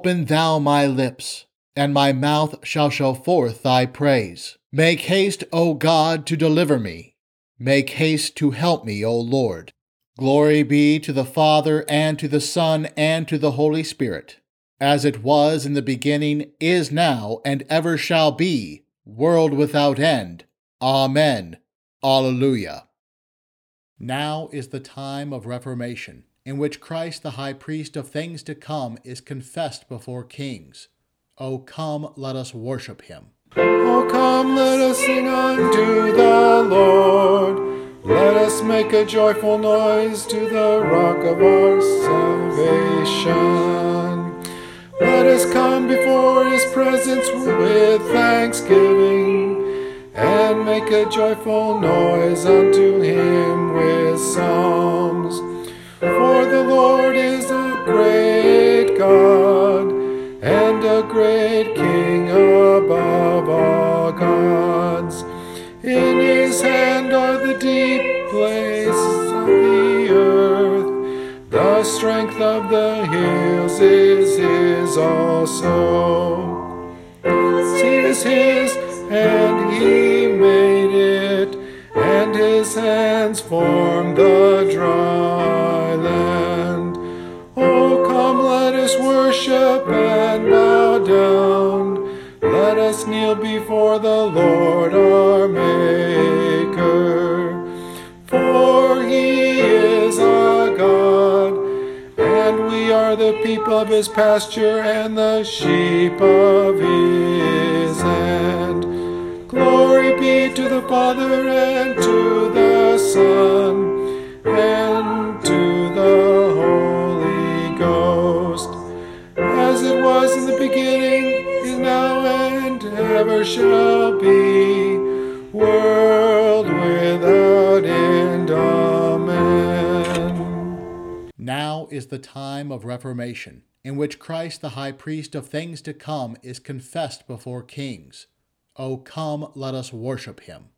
Open thou my lips, and my mouth shall show forth thy praise. Make haste, O God, to deliver me. Make haste to help me, O Lord. Glory be to the Father, and to the Son, and to the Holy Spirit, as it was in the beginning, is now, and ever shall be, world without end. Amen. Alleluia. Now is the time of Reformation, in which Christ, the high priest of things to come, is confessed before kings. O come, let us worship him. O come, let us sing unto the Lord. Let us make a joyful noise to the rock of our salvation. Let us come before his presence with thanksgiving and make a joyful noise unto him with psalms. For the Lord is a great God and a great King above all gods. In his hand are the deep places of the earth. The strength of the hills is his also. Is his, and he made it, and his hands formed the dry worship and bow down. Let us kneel before the Lord our Maker. For he is our God, and we are the people of his pasture and the sheep of his hand. Glory be to the Father and to the Son and to the shall be, world without end. Amen. Now is the time of Reformation, in which Christ, the high priest of things to come, is confessed before kings. O come, let us worship him.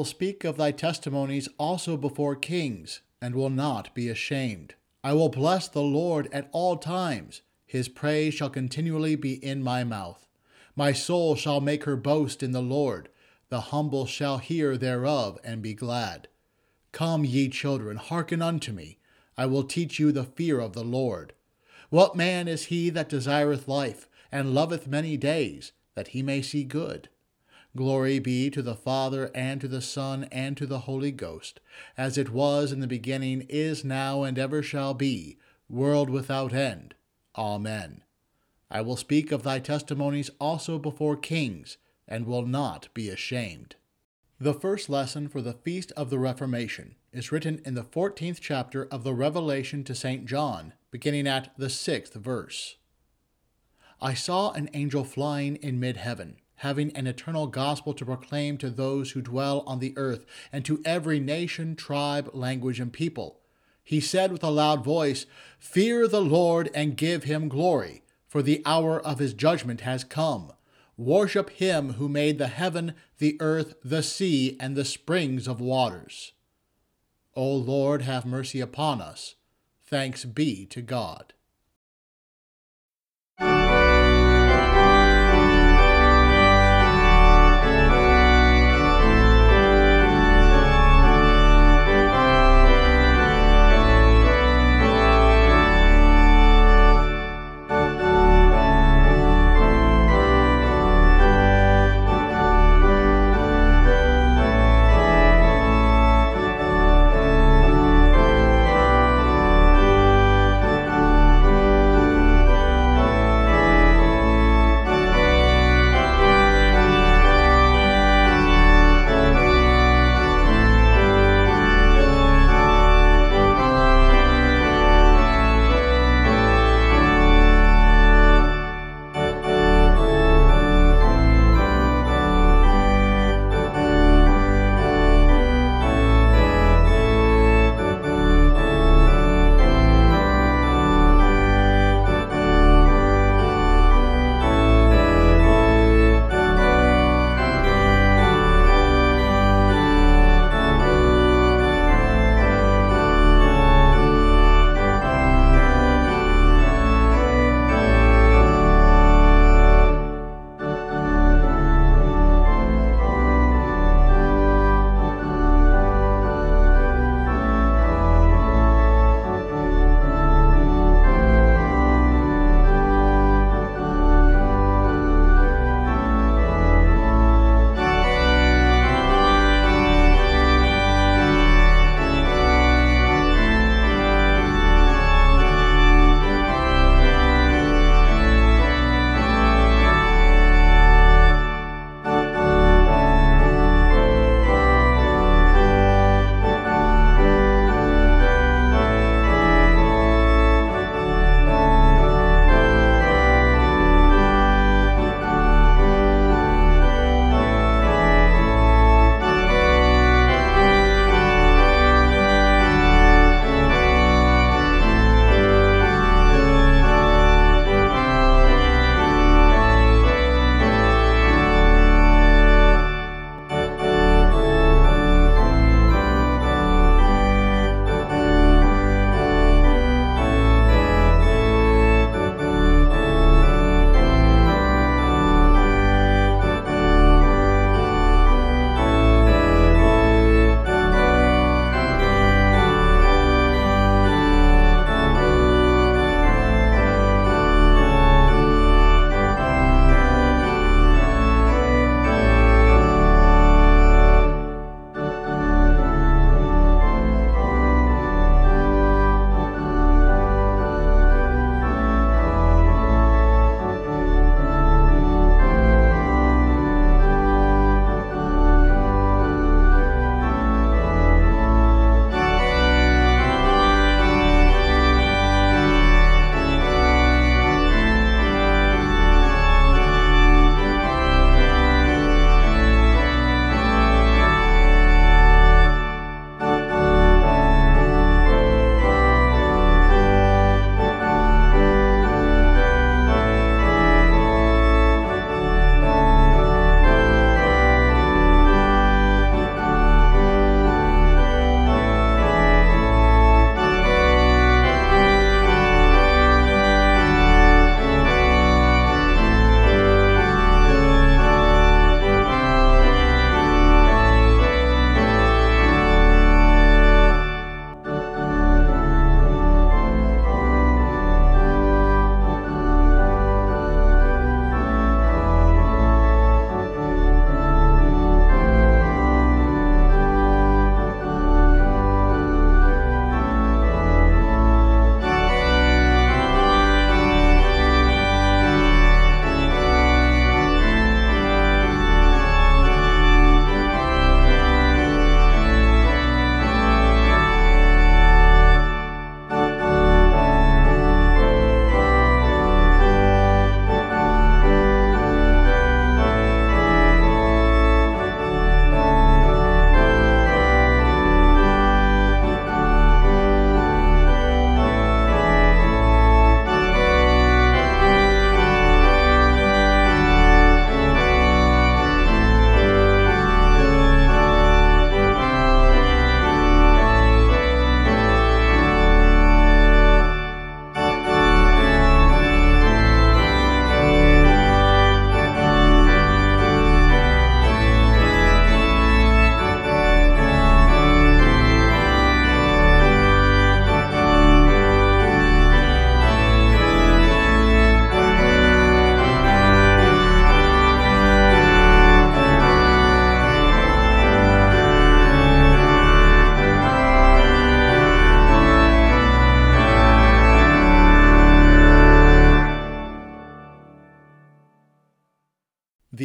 Will speak of thy testimonies also before kings, and will not be ashamed. I will bless the Lord at all times. His praise shall continually be in my mouth. My soul shall make her boast in the Lord. The humble shall hear thereof and be glad. Come, ye children, hearken unto me. I will teach you the fear of the Lord. What man is he that desireth life, and loveth many days, that he may see good? Glory be to the Father, and to the Son, and to the Holy Ghost, as it was in the beginning, is now, and ever shall be, world without end. Amen. I will speak of thy testimonies also before kings, and will not be ashamed. The first lesson for the Feast of the Reformation is written in the 14th chapter of the Revelation to St. John, beginning at the sixth verse. I saw an angel flying in mid heaven having an eternal gospel to proclaim to those who dwell on the earth, and to every nation, tribe, language, and people. He said with a loud voice, Fear the Lord and give him glory, for the hour of his judgment has come. Worship him who made the heaven, the earth, the sea, and the springs of waters. O Lord, have mercy upon us. Thanks be to God.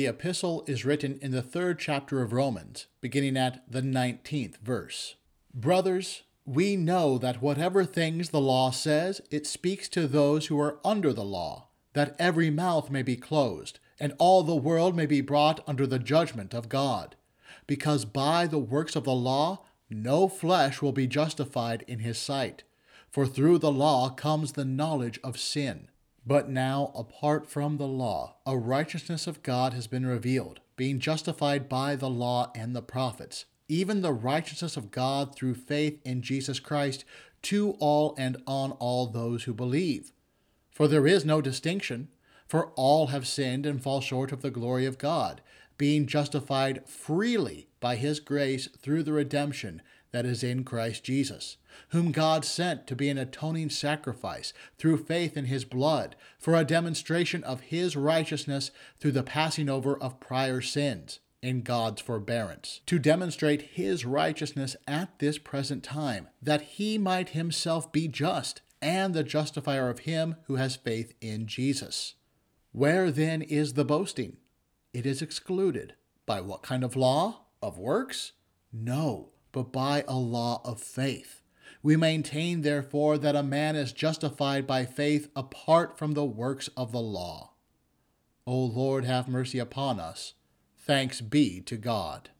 The epistle is written in the third chapter of Romans, beginning at the 19th verse. Brothers, we know that whatever things the law says, it speaks to those who are under the law, that every mouth may be closed, and all the world may be brought under the judgment of God. Because by the works of the law, no flesh will be justified in his sight. For through the law comes the knowledge of sin. But now, apart from the law, a righteousness of God has been revealed, being justified by the law and the prophets, even the righteousness of God through faith in Jesus Christ to all and on all those who believe. For there is no distinction, for all have sinned and fall short of the glory of God, being justified freely by his grace through the redemption that is in Christ Jesus, whom God sent to be an atoning sacrifice through faith in his blood, for a demonstration of his righteousness through the passing over of prior sins in God's forbearance, to demonstrate his righteousness at this present time, that he might himself be just and the justifier of him who has faith in Jesus. Where then is the boasting? It is excluded. By what kind of law? Of works? No but by a law of faith. We maintain, therefore, that a man is justified by faith apart from the works of the law. O Lord, have mercy upon us. Thanks be to God.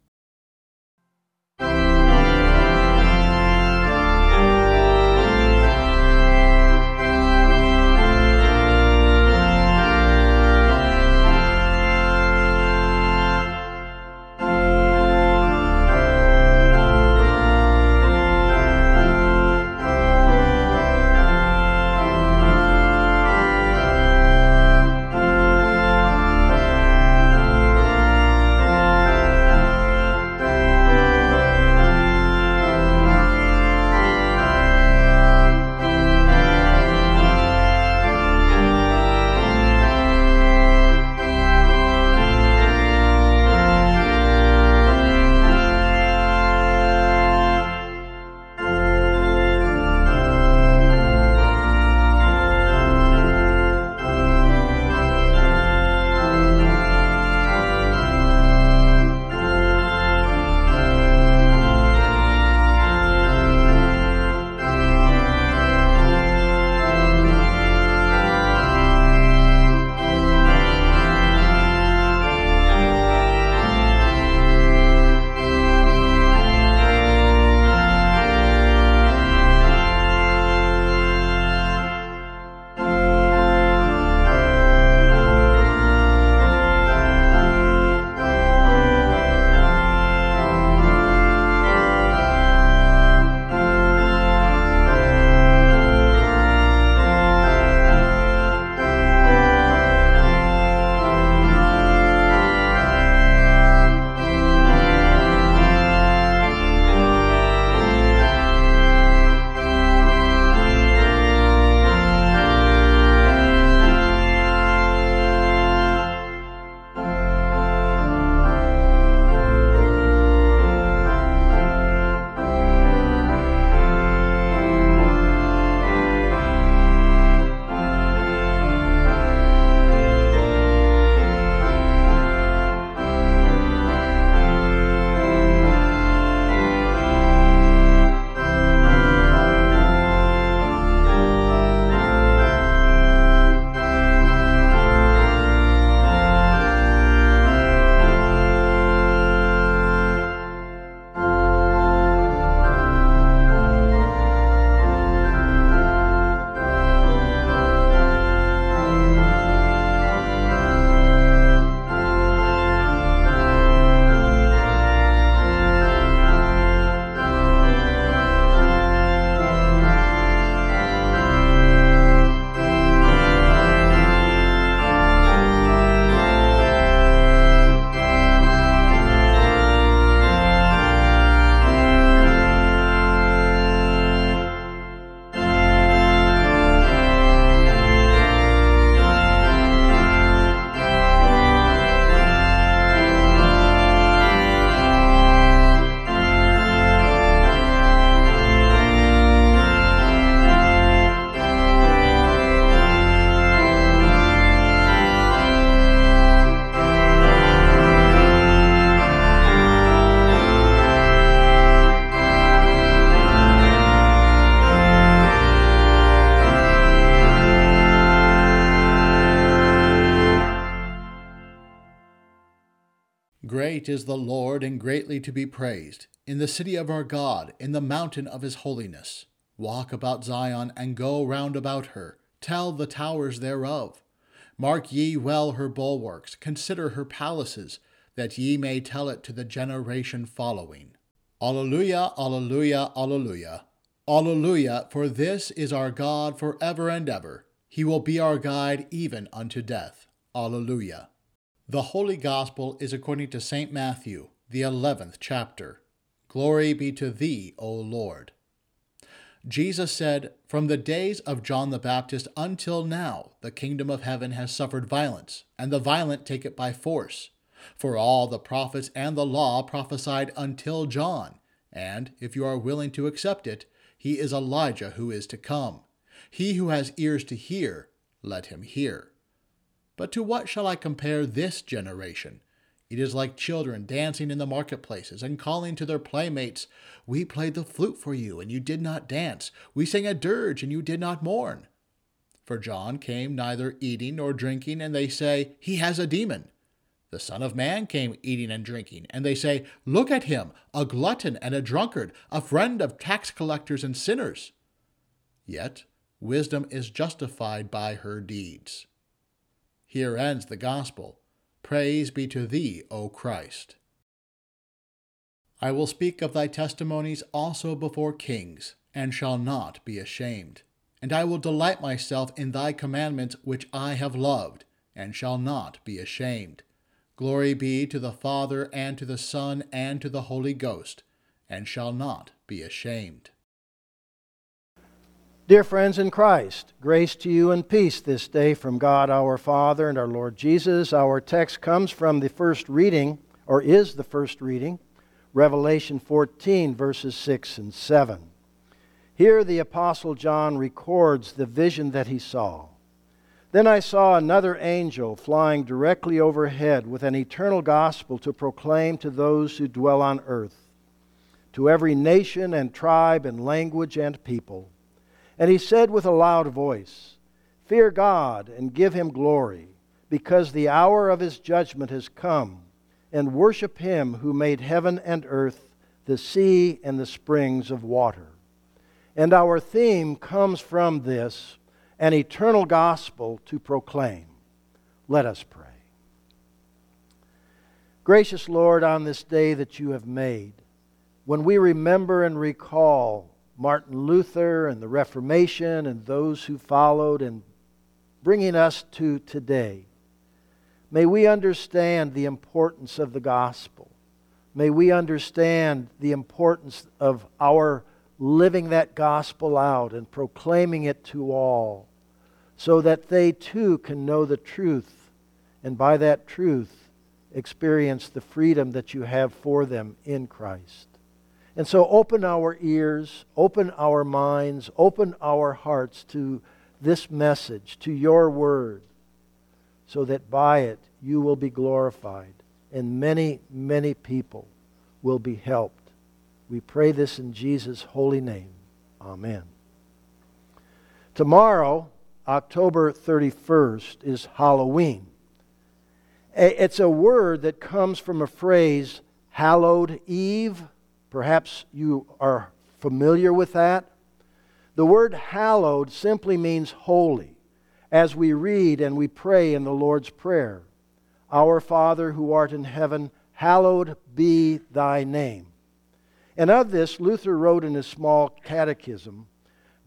Great is the Lord and greatly to be praised, in the city of our God, in the mountain of his holiness. Walk about Zion and go round about her, tell the towers thereof. Mark ye well her bulwarks, consider her palaces, that ye may tell it to the generation following. Alleluia, Alleluia, Alleluia. Alleluia, for this is our God for ever and ever. He will be our guide even unto death. Alleluia. The Holy Gospel is according to St. Matthew, the eleventh chapter. Glory be to thee, O Lord. Jesus said, From the days of John the Baptist until now, the kingdom of heaven has suffered violence, and the violent take it by force. For all the prophets and the law prophesied until John, and, if you are willing to accept it, he is Elijah who is to come. He who has ears to hear, let him hear. But to what shall I compare this generation? It is like children dancing in the marketplaces and calling to their playmates, We played the flute for you, and you did not dance. We sang a dirge, and you did not mourn. For John came neither eating nor drinking, and they say, He has a demon. The Son of Man came eating and drinking, and they say, Look at him, a glutton and a drunkard, a friend of tax collectors and sinners. Yet wisdom is justified by her deeds. Here ends the Gospel. Praise be to thee, O Christ. I will speak of thy testimonies also before kings, and shall not be ashamed. And I will delight myself in thy commandments which I have loved, and shall not be ashamed. Glory be to the Father, and to the Son, and to the Holy Ghost, and shall not be ashamed. Dear friends in Christ, grace to you and peace this day from God our Father and our Lord Jesus. Our text comes from the first reading, or is the first reading, Revelation 14, verses 6 and 7. Here the Apostle John records the vision that he saw. Then I saw another angel flying directly overhead with an eternal gospel to proclaim to those who dwell on earth, to every nation and tribe and language and people and he said with a loud voice, Fear God and give him glory, because the hour of his judgment has come, and worship him who made heaven and earth, the sea, and the springs of water. And our theme comes from this an eternal gospel to proclaim. Let us pray. Gracious Lord, on this day that you have made, when we remember and recall Martin Luther and the Reformation and those who followed and bringing us to today. May we understand the importance of the gospel. May we understand the importance of our living that gospel out and proclaiming it to all so that they too can know the truth and by that truth experience the freedom that you have for them in Christ. And so open our ears, open our minds, open our hearts to this message, to your word, so that by it you will be glorified and many, many people will be helped. We pray this in Jesus' holy name. Amen. Tomorrow, October 31st, is Halloween. It's a word that comes from a phrase, hallowed Eve Perhaps you are familiar with that. The word hallowed simply means holy, as we read and we pray in the Lord's Prayer Our Father who art in heaven, hallowed be thy name. And of this, Luther wrote in his small catechism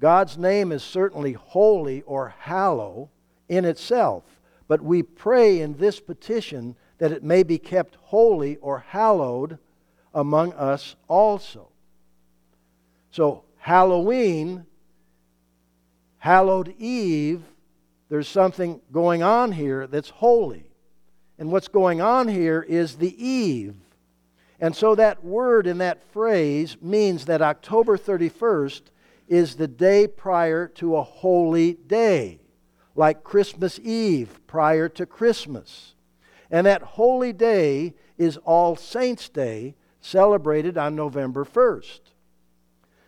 God's name is certainly holy or hallow in itself, but we pray in this petition that it may be kept holy or hallowed among us also. So, Halloween, hallowed Eve, there's something going on here that's holy. And what's going on here is the Eve. And so that word in that phrase means that October 31st is the day prior to a holy day, like Christmas Eve prior to Christmas. And that holy day is All Saints' Day, celebrated on November 1st.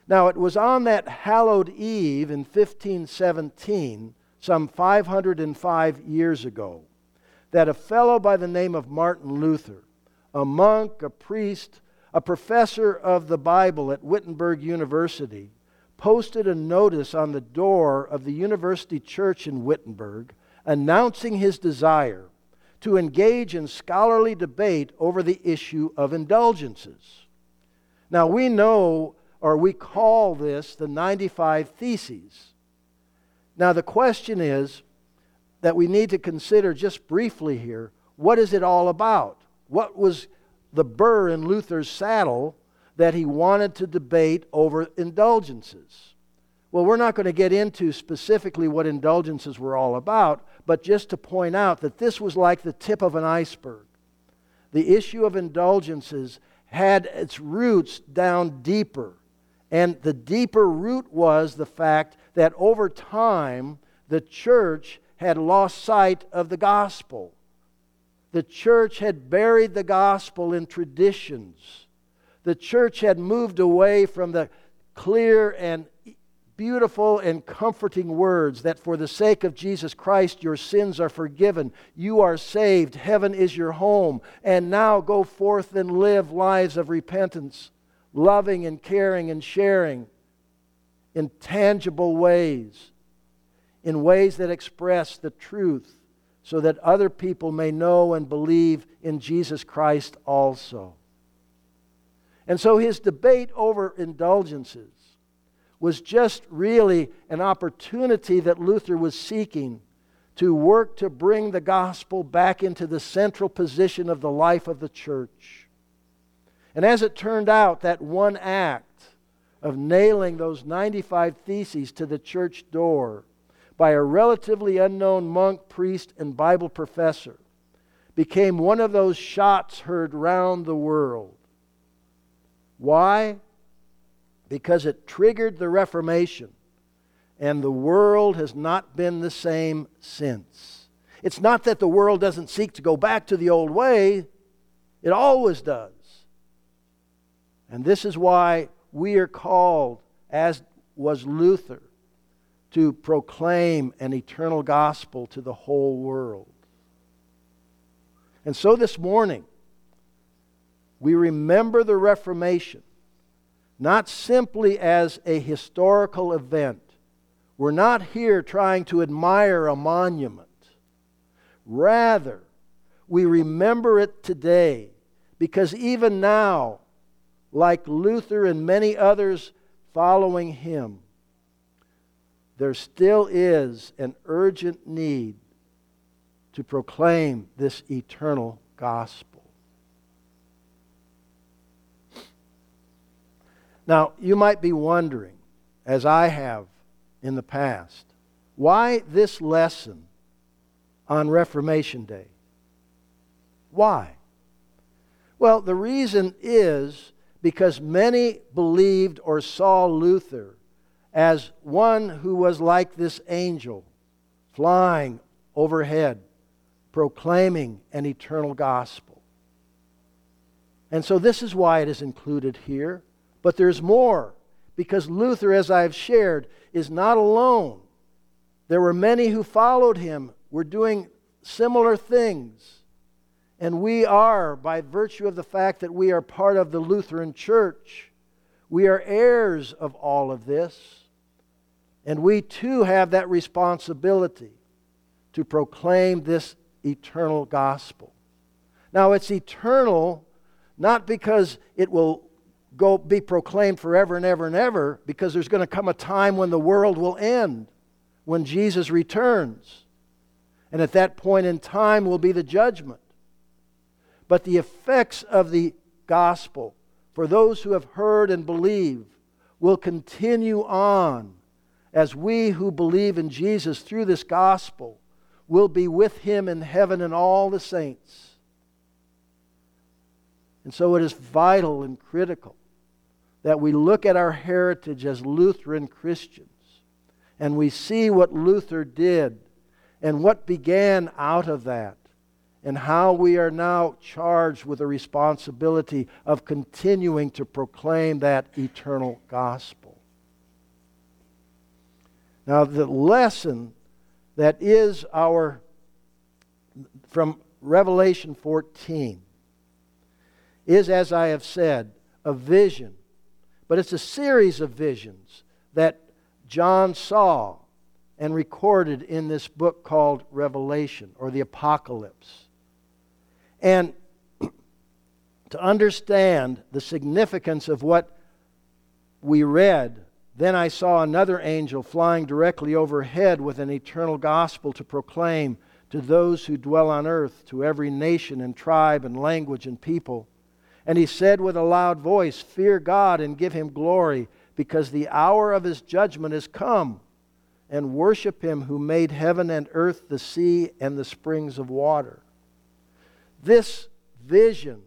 Now, it was on that hallowed eve in 1517, some 505 years ago, that a fellow by the name of Martin Luther, a monk, a priest, a professor of the Bible at Wittenberg University, posted a notice on the door of the university church in Wittenberg announcing his desire to engage in scholarly debate over the issue of indulgences. Now, we know, or we call this the 95 Theses. Now, the question is that we need to consider just briefly here what is it all about? What was the burr in Luther's saddle that he wanted to debate over indulgences? Well, we're not going to get into specifically what indulgences were all about, but just to point out that this was like the tip of an iceberg. The issue of indulgences had its roots down deeper. And the deeper root was the fact that over time, the church had lost sight of the gospel. The church had buried the gospel in traditions. The church had moved away from the clear and beautiful and comforting words that for the sake of Jesus Christ your sins are forgiven, you are saved, heaven is your home, and now go forth and live lives of repentance, loving and caring and sharing in tangible ways, in ways that express the truth, so that other people may know and believe in Jesus Christ also. And so his debate over indulgences was just really an opportunity that Luther was seeking to work to bring the gospel back into the central position of the life of the church. And as it turned out, that one act of nailing those 95 theses to the church door by a relatively unknown monk, priest, and Bible professor became one of those shots heard round the world. Why? Because it triggered the Reformation, and the world has not been the same since. It's not that the world doesn't seek to go back to the old way, it always does. And this is why we are called, as was Luther, to proclaim an eternal gospel to the whole world. And so this morning, we remember the Reformation not simply as a historical event. We're not here trying to admire a monument. Rather, we remember it today because even now, like Luther and many others following him, there still is an urgent need to proclaim this eternal gospel. Now, you might be wondering, as I have in the past, why this lesson on Reformation Day? Why? Well, the reason is because many believed or saw Luther as one who was like this angel flying overhead, proclaiming an eternal gospel. And so, this is why it is included here. But there's more, because Luther, as I've shared, is not alone. There were many who followed him, were doing similar things. And we are, by virtue of the fact that we are part of the Lutheran Church, we are heirs of all of this. And we too have that responsibility to proclaim this eternal gospel. Now, it's eternal not because it will go be proclaimed forever and ever and ever because there's going to come a time when the world will end, when Jesus returns. And at that point in time will be the judgment. But the effects of the gospel for those who have heard and believe will continue on as we who believe in Jesus through this gospel will be with him in heaven and all the saints. And so it is vital and critical that we look at our heritage as Lutheran Christians and we see what Luther did and what began out of that and how we are now charged with the responsibility of continuing to proclaim that eternal gospel. Now, the lesson that is our from Revelation 14 is, as I have said, a vision, but it's a series of visions that John saw and recorded in this book called Revelation or the Apocalypse. And to understand the significance of what we read, then I saw another angel flying directly overhead with an eternal gospel to proclaim to those who dwell on earth, to every nation and tribe and language and people. And he said with a loud voice, Fear God and give him glory, because the hour of his judgment is come and worship him who made heaven and earth, the sea, and the springs of water. This vision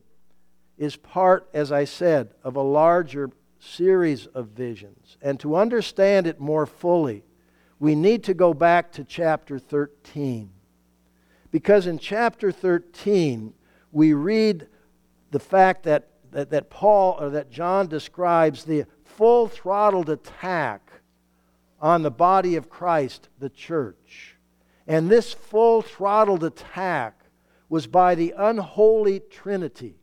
is part, as I said, of a larger series of visions. And to understand it more fully, we need to go back to chapter 13. Because in chapter 13, we read the fact that, that, that Paul or that John describes the full throttled attack on the body of Christ, the church. And this full throttled attack was by the unholy trinity.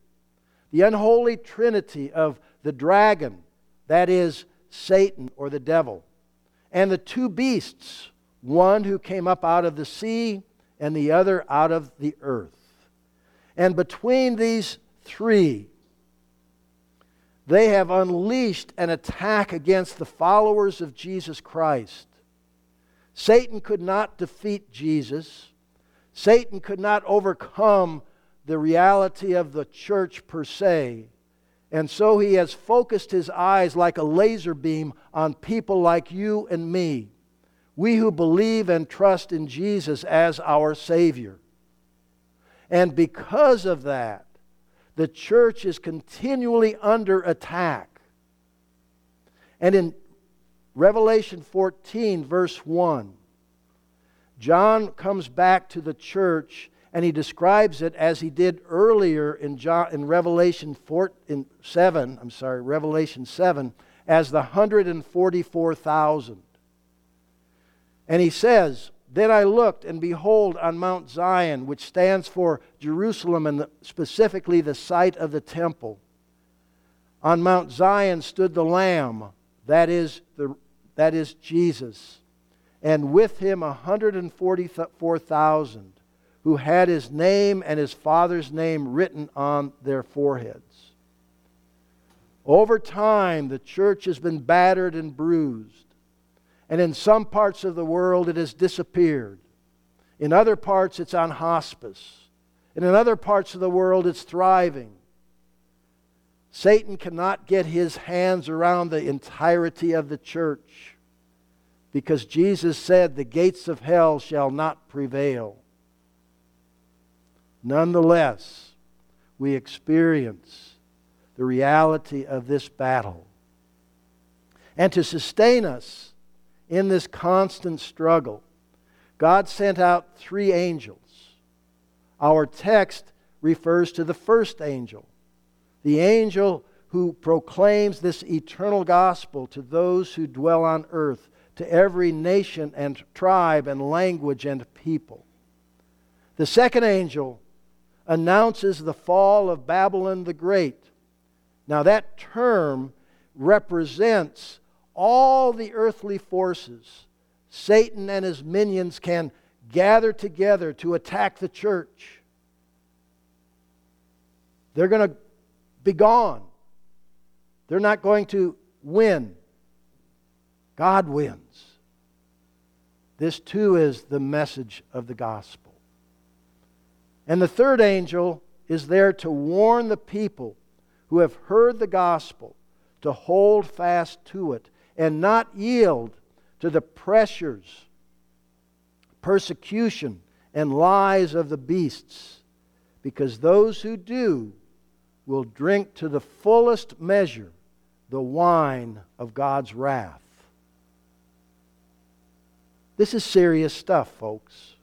The unholy trinity of the dragon, that is, Satan or the devil, and the two beasts, one who came up out of the sea and the other out of the earth. And between these three, they have unleashed an attack against the followers of Jesus Christ. Satan could not defeat Jesus. Satan could not overcome the reality of the church per se. And so he has focused his eyes like a laser beam on people like you and me, we who believe and trust in Jesus as our Savior. And because of that, the church is continually under attack. And in Revelation 14, verse 1, John comes back to the church and he describes it as he did earlier in, John, in Revelation 4, in 7, I'm sorry, Revelation 7, as the 144,000. And he says, then I looked, and behold, on Mount Zion, which stands for Jerusalem and the, specifically the site of the temple, on Mount Zion stood the Lamb, that is, the, that is Jesus, and with him 144,000 who had his name and his father's name written on their foreheads. Over time, the church has been battered and bruised. And in some parts of the world, it has disappeared. In other parts, it's on hospice. And in other parts of the world, it's thriving. Satan cannot get his hands around the entirety of the church because Jesus said, The gates of hell shall not prevail. Nonetheless, we experience the reality of this battle. And to sustain us, in this constant struggle, God sent out three angels. Our text refers to the first angel, the angel who proclaims this eternal gospel to those who dwell on earth, to every nation and tribe and language and people. The second angel announces the fall of Babylon the Great. Now, that term represents all the earthly forces, Satan and his minions can gather together to attack the church. They're going to be gone. They're not going to win. God wins. This too is the message of the gospel. And the third angel is there to warn the people who have heard the gospel to hold fast to it and not yield to the pressures, persecution, and lies of the beasts, because those who do will drink to the fullest measure the wine of God's wrath. This is serious stuff, folks.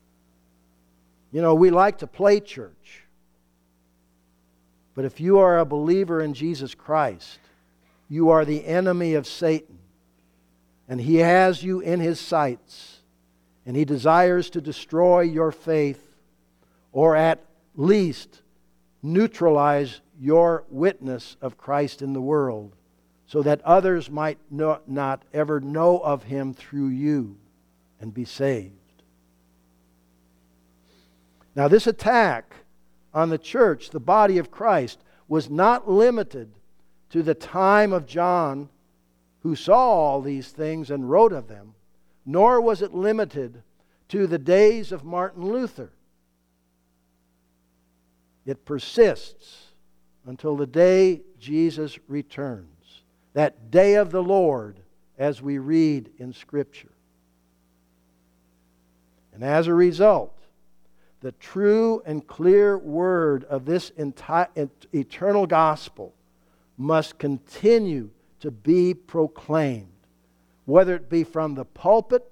You know, we like to play church. But if you are a believer in Jesus Christ, you are the enemy of Satan and He has you in His sights, and He desires to destroy your faith, or at least neutralize your witness of Christ in the world so that others might not, ever know of him through you and be saved. Now, this attack on the church, the body of Christ, was not limited to the time of John, who saw all these things and wrote of them, nor was it limited to the days of Martin Luther. It persists until the day Jesus returns, that day of the Lord, as we read in Scripture. And as a result, the true and clear word of this enti- eternal gospel must continue to be proclaimed, whether it be from the pulpit,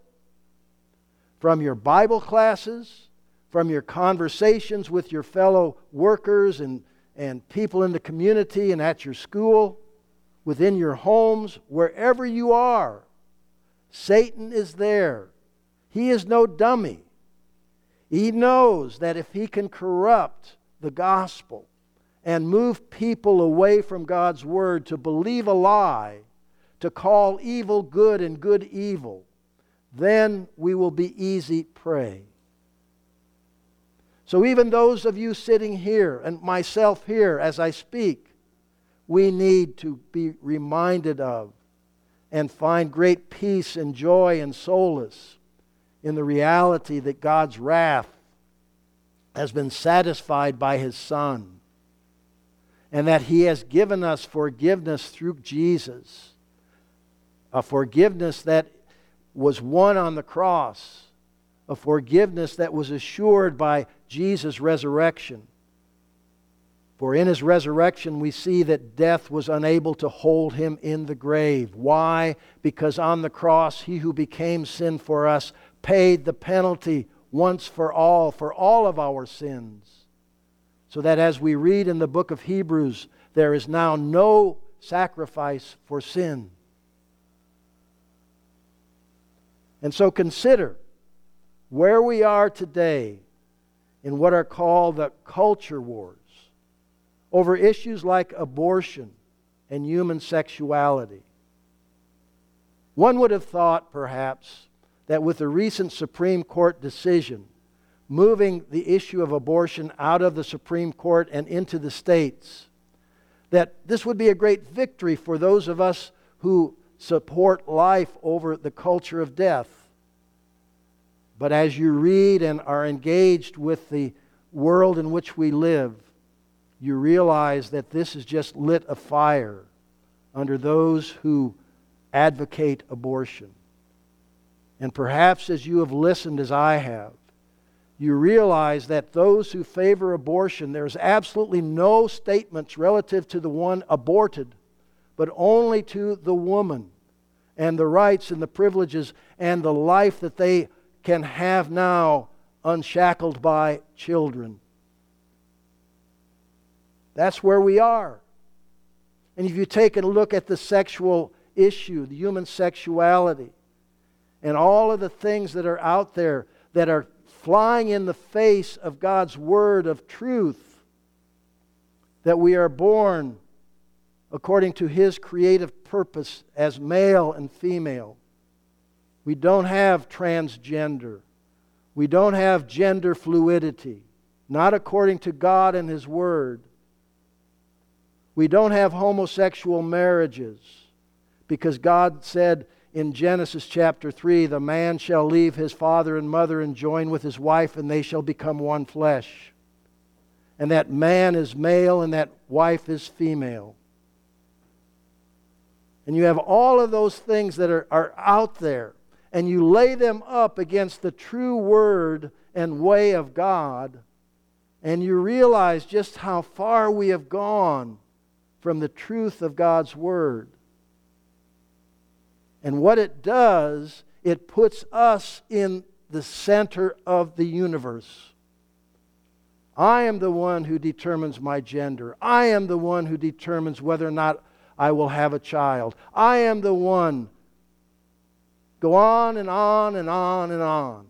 from your Bible classes, from your conversations with your fellow workers and, and people in the community and at your school, within your homes, wherever you are. Satan is there. He is no dummy. He knows that if he can corrupt the gospel and move people away from God's word to believe a lie, to call evil good and good evil, then we will be easy prey. So, even those of you sitting here and myself here as I speak, we need to be reminded of and find great peace and joy and solace in the reality that God's wrath has been satisfied by His Son and that He has given us forgiveness through Jesus, a forgiveness that was won on the cross, a forgiveness that was assured by Jesus' resurrection. For in his resurrection, we see that death was unable to hold him in the grave. Why? Because on the cross, he who became sin for us paid the penalty once for all, for all of our sins. So that as we read in the book of Hebrews, there is now no sacrifice for sin. And so consider where we are today in what are called the culture wars over issues like abortion and human sexuality. One would have thought, perhaps, that with the recent Supreme Court decision moving the issue of abortion out of the Supreme Court and into the states, that this would be a great victory for those of us who support life over the culture of death. But as you read and are engaged with the world in which we live, you realize that this has just lit a fire under those who advocate abortion. And perhaps as you have listened as I have, you realize that those who favor abortion, there's absolutely no statements relative to the one aborted, but only to the woman and the rights and the privileges and the life that they can have now unshackled by children. That's where we are. And if you take a look at the sexual issue, the human sexuality, and all of the things that are out there that are flying in the face of God's word of truth, that we are born according to His creative purpose as male and female. We don't have transgender. We don't have gender fluidity, not according to God and His Word. We don't have homosexual marriages because God said in Genesis chapter 3 the man shall leave his father and mother and join with his wife, and they shall become one flesh. And that man is male and that wife is female. And you have all of those things that are, are out there and you lay them up against the true word and way of God, and you realize just how far we have gone from the truth of God's word. And what it does, it puts us in the center of the universe. I am the one who determines my gender. I am the one who determines whether or not I will have a child. I am the one Go on and on and on and on.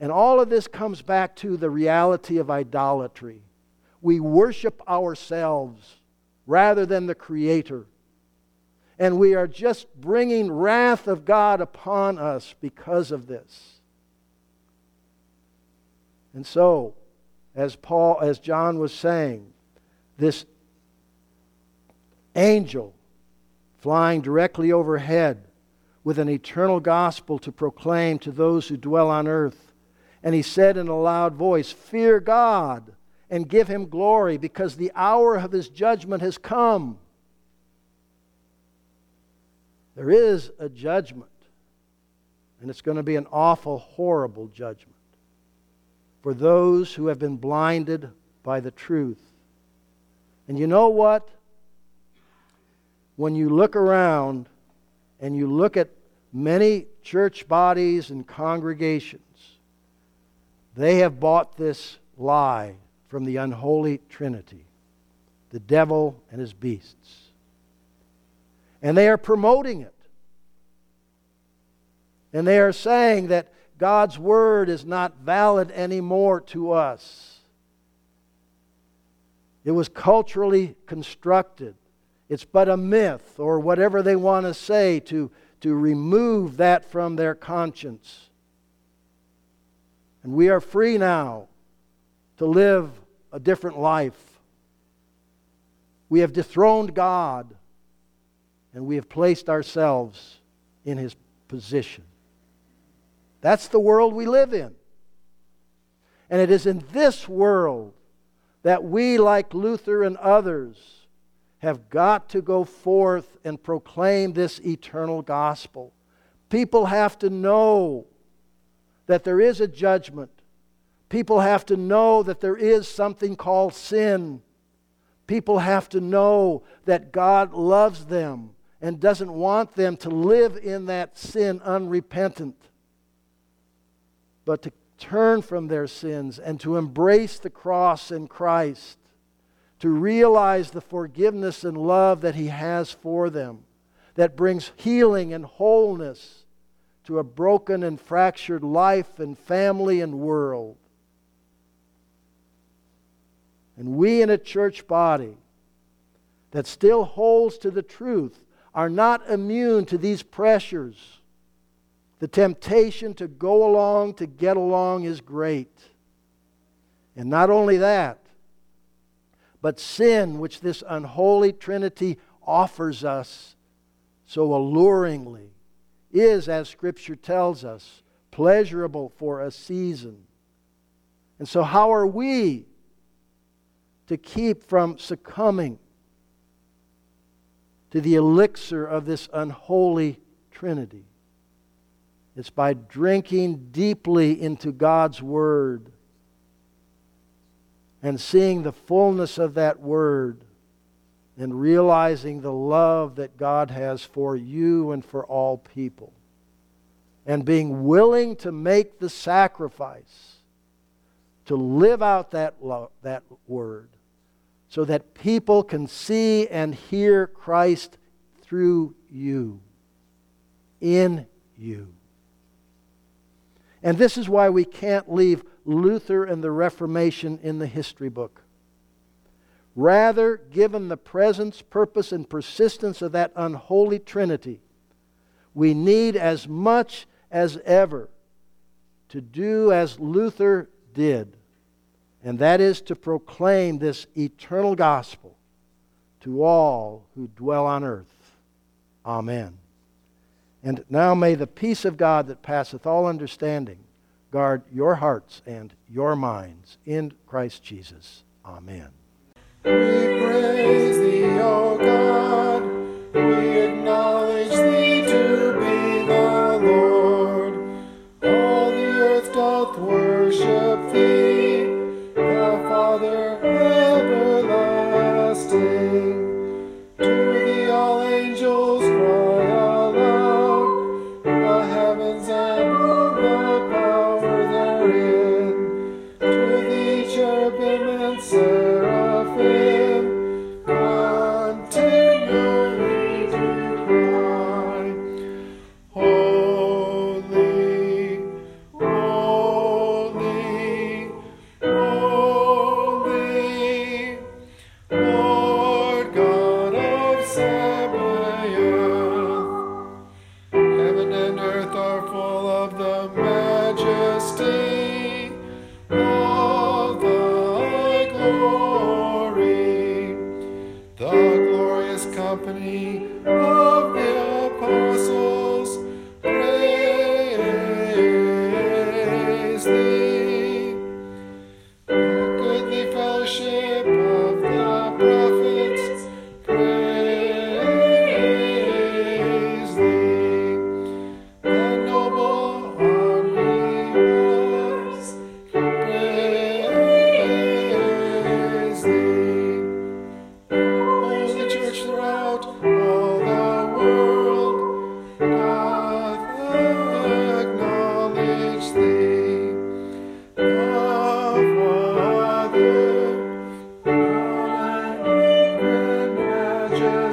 And all of this comes back to the reality of idolatry, we worship ourselves rather than the Creator. And we are just bringing wrath of God upon us because of this. And so, as Paul, as John was saying, this angel flying directly overhead with an eternal gospel to proclaim to those who dwell on earth. And he said in a loud voice, Fear God and give him glory, because the hour of his judgment has come. There is a judgment, and it's going to be an awful, horrible judgment for those who have been blinded by the truth. And you know what? When you look around and you look at many church bodies and congregations, they have bought this lie from the unholy Trinity the devil and his beasts. And they are promoting it. And they are saying that God's word is not valid anymore to us. It was culturally constructed. It's but a myth or whatever they want to say to, to remove that from their conscience. And we are free now to live a different life. We have dethroned God and we have placed ourselves in His position. That's the world we live in. And it is in this world that we, like Luther and others, have got to go forth and proclaim this eternal gospel. People have to know that there is a judgment. People have to know that there is something called sin. People have to know that God loves them and doesn't want them to live in that sin unrepentant, but to turn from their sins and to embrace the cross in Christ, to realize the forgiveness and love that He has for them, that brings healing and wholeness to a broken and fractured life and family and world. And we in a church body that still holds to the truth are not immune to these pressures. The temptation to go along, to get along, is great. And not only that, but sin, which this unholy Trinity offers us so alluringly, is, as Scripture tells us, pleasurable for a season. And so, how are we to keep from succumbing to the elixir of this unholy Trinity? It's by drinking deeply into God's Word and seeing the fullness of that Word and realizing the love that God has for you and for all people. And being willing to make the sacrifice to live out that, lo- that word so that people can see and hear Christ through you, in you. And this is why we can't leave Luther and the Reformation in the history book. Rather, given the presence, purpose, and persistence of that unholy Trinity, we need as much as ever to do as Luther did, and that is to proclaim this eternal gospel to all who dwell on earth. Amen. And now may the peace of God that passeth all understanding guard your hearts and your minds in Christ Jesus. Amen.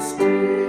still.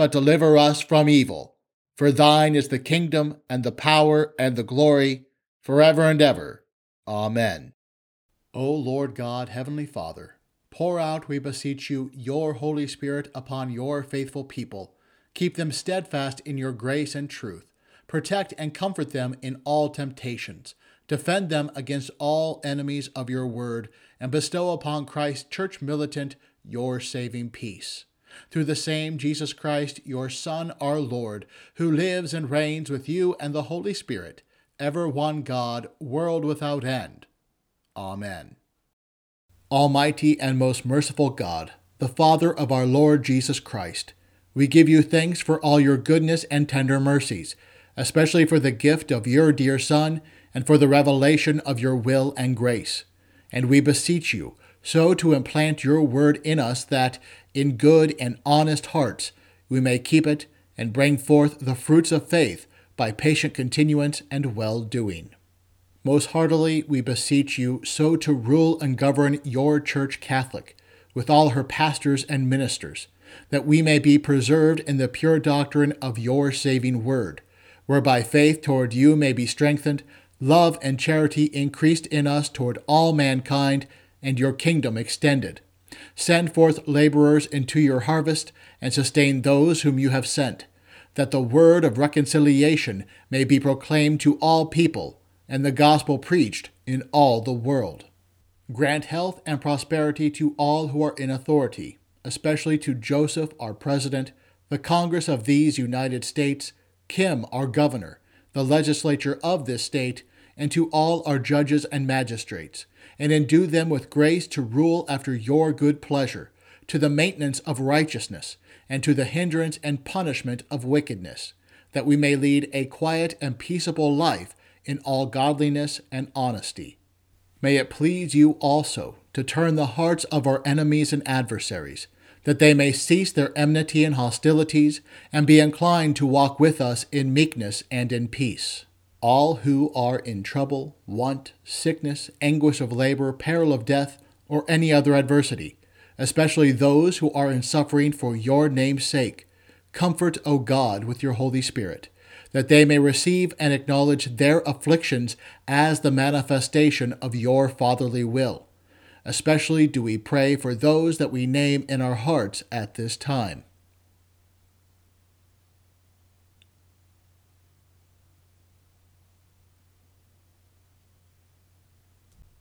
but deliver us from evil. For thine is the kingdom, and the power, and the glory, forever and ever. Amen. O Lord God, Heavenly Father, pour out, we beseech you, your Holy Spirit upon your faithful people. Keep them steadfast in your grace and truth. Protect and comfort them in all temptations. Defend them against all enemies of your word, and bestow upon Christ's church militant your saving peace. Through the same Jesus Christ, your Son, our Lord, who lives and reigns with you and the Holy Spirit, ever one God, world without end. Amen. Almighty and most merciful God, the Father of our Lord Jesus Christ, we give you thanks for all your goodness and tender mercies, especially for the gift of your dear Son and for the revelation of your will and grace. And we beseech you so to implant your word in us that, in good and honest hearts, we may keep it and bring forth the fruits of faith by patient continuance and well doing. Most heartily we beseech you so to rule and govern your Church Catholic, with all her pastors and ministers, that we may be preserved in the pure doctrine of your saving word, whereby faith toward you may be strengthened, love and charity increased in us toward all mankind, and your kingdom extended. Send forth laborers into your harvest, and sustain those whom you have sent, that the word of reconciliation may be proclaimed to all people, and the gospel preached in all the world. Grant health and prosperity to all who are in authority, especially to Joseph, our President, the Congress of these United States, Kim, our Governor, the legislature of this state, and to all our judges and magistrates, and endue them with grace to rule after your good pleasure, to the maintenance of righteousness, and to the hindrance and punishment of wickedness, that we may lead a quiet and peaceable life in all godliness and honesty. May it please you also to turn the hearts of our enemies and adversaries, that they may cease their enmity and hostilities, and be inclined to walk with us in meekness and in peace. All who are in trouble, want, sickness, anguish of labor, peril of death, or any other adversity, especially those who are in suffering for your name's sake, comfort, O God, with your Holy Spirit that they may receive and acknowledge their afflictions as the manifestation of your fatherly will. Especially do we pray for those that we name in our hearts at this time.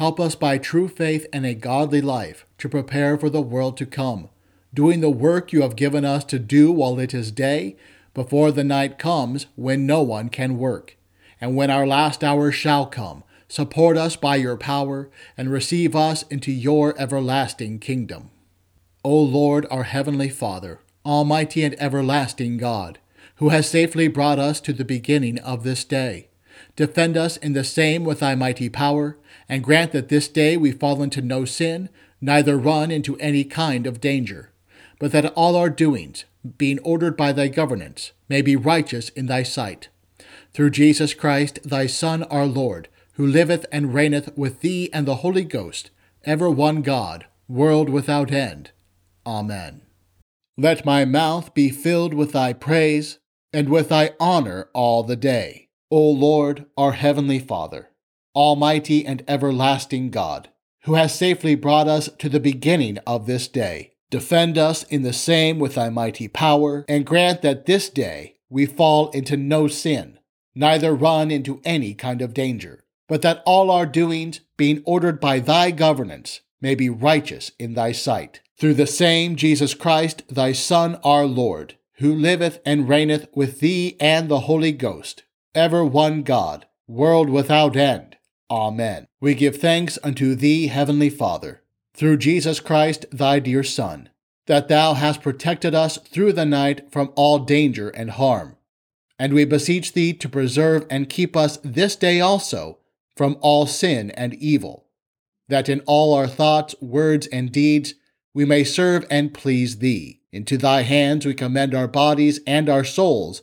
help us by true faith and a godly life to prepare for the world to come, doing the work you have given us to do while it is day, before the night comes when no one can work and when our last hour shall come, support us by your power, and receive us into your everlasting kingdom. O Lord, our heavenly Father, almighty and everlasting God, who has safely brought us to the beginning of this day, defend us in the same with thy mighty power, and grant that this day we fall into no sin, neither run into any kind of danger, but that all our doings, being ordered by thy governance, may be righteous in thy sight through Jesus Christ, thy Son, our Lord, who liveth and reigneth with thee and the Holy Ghost, ever one God, world without end. Amen. Let my mouth be filled with thy praise, and with thy honor all the day. O Lord, our heavenly Father, almighty and everlasting God, who has safely brought us to the beginning of this day, defend us in the same with thy mighty power, and grant that this day we fall into no sin neither run into any kind of danger, but that all our doings, being ordered by thy governance, may be righteous in thy sight. Through the same Jesus Christ, thy Son, our Lord, who liveth and reigneth with thee and the Holy Ghost, ever one God, world without end. Amen. We give thanks unto thee, Heavenly Father, through Jesus Christ, thy dear Son, that thou hast protected us through the night from all danger and harm and we beseech thee to preserve and keep us this day also from all sin and evil, that in all our thoughts, words, and deeds we may serve and please thee. Into thy hands we commend our bodies and our souls,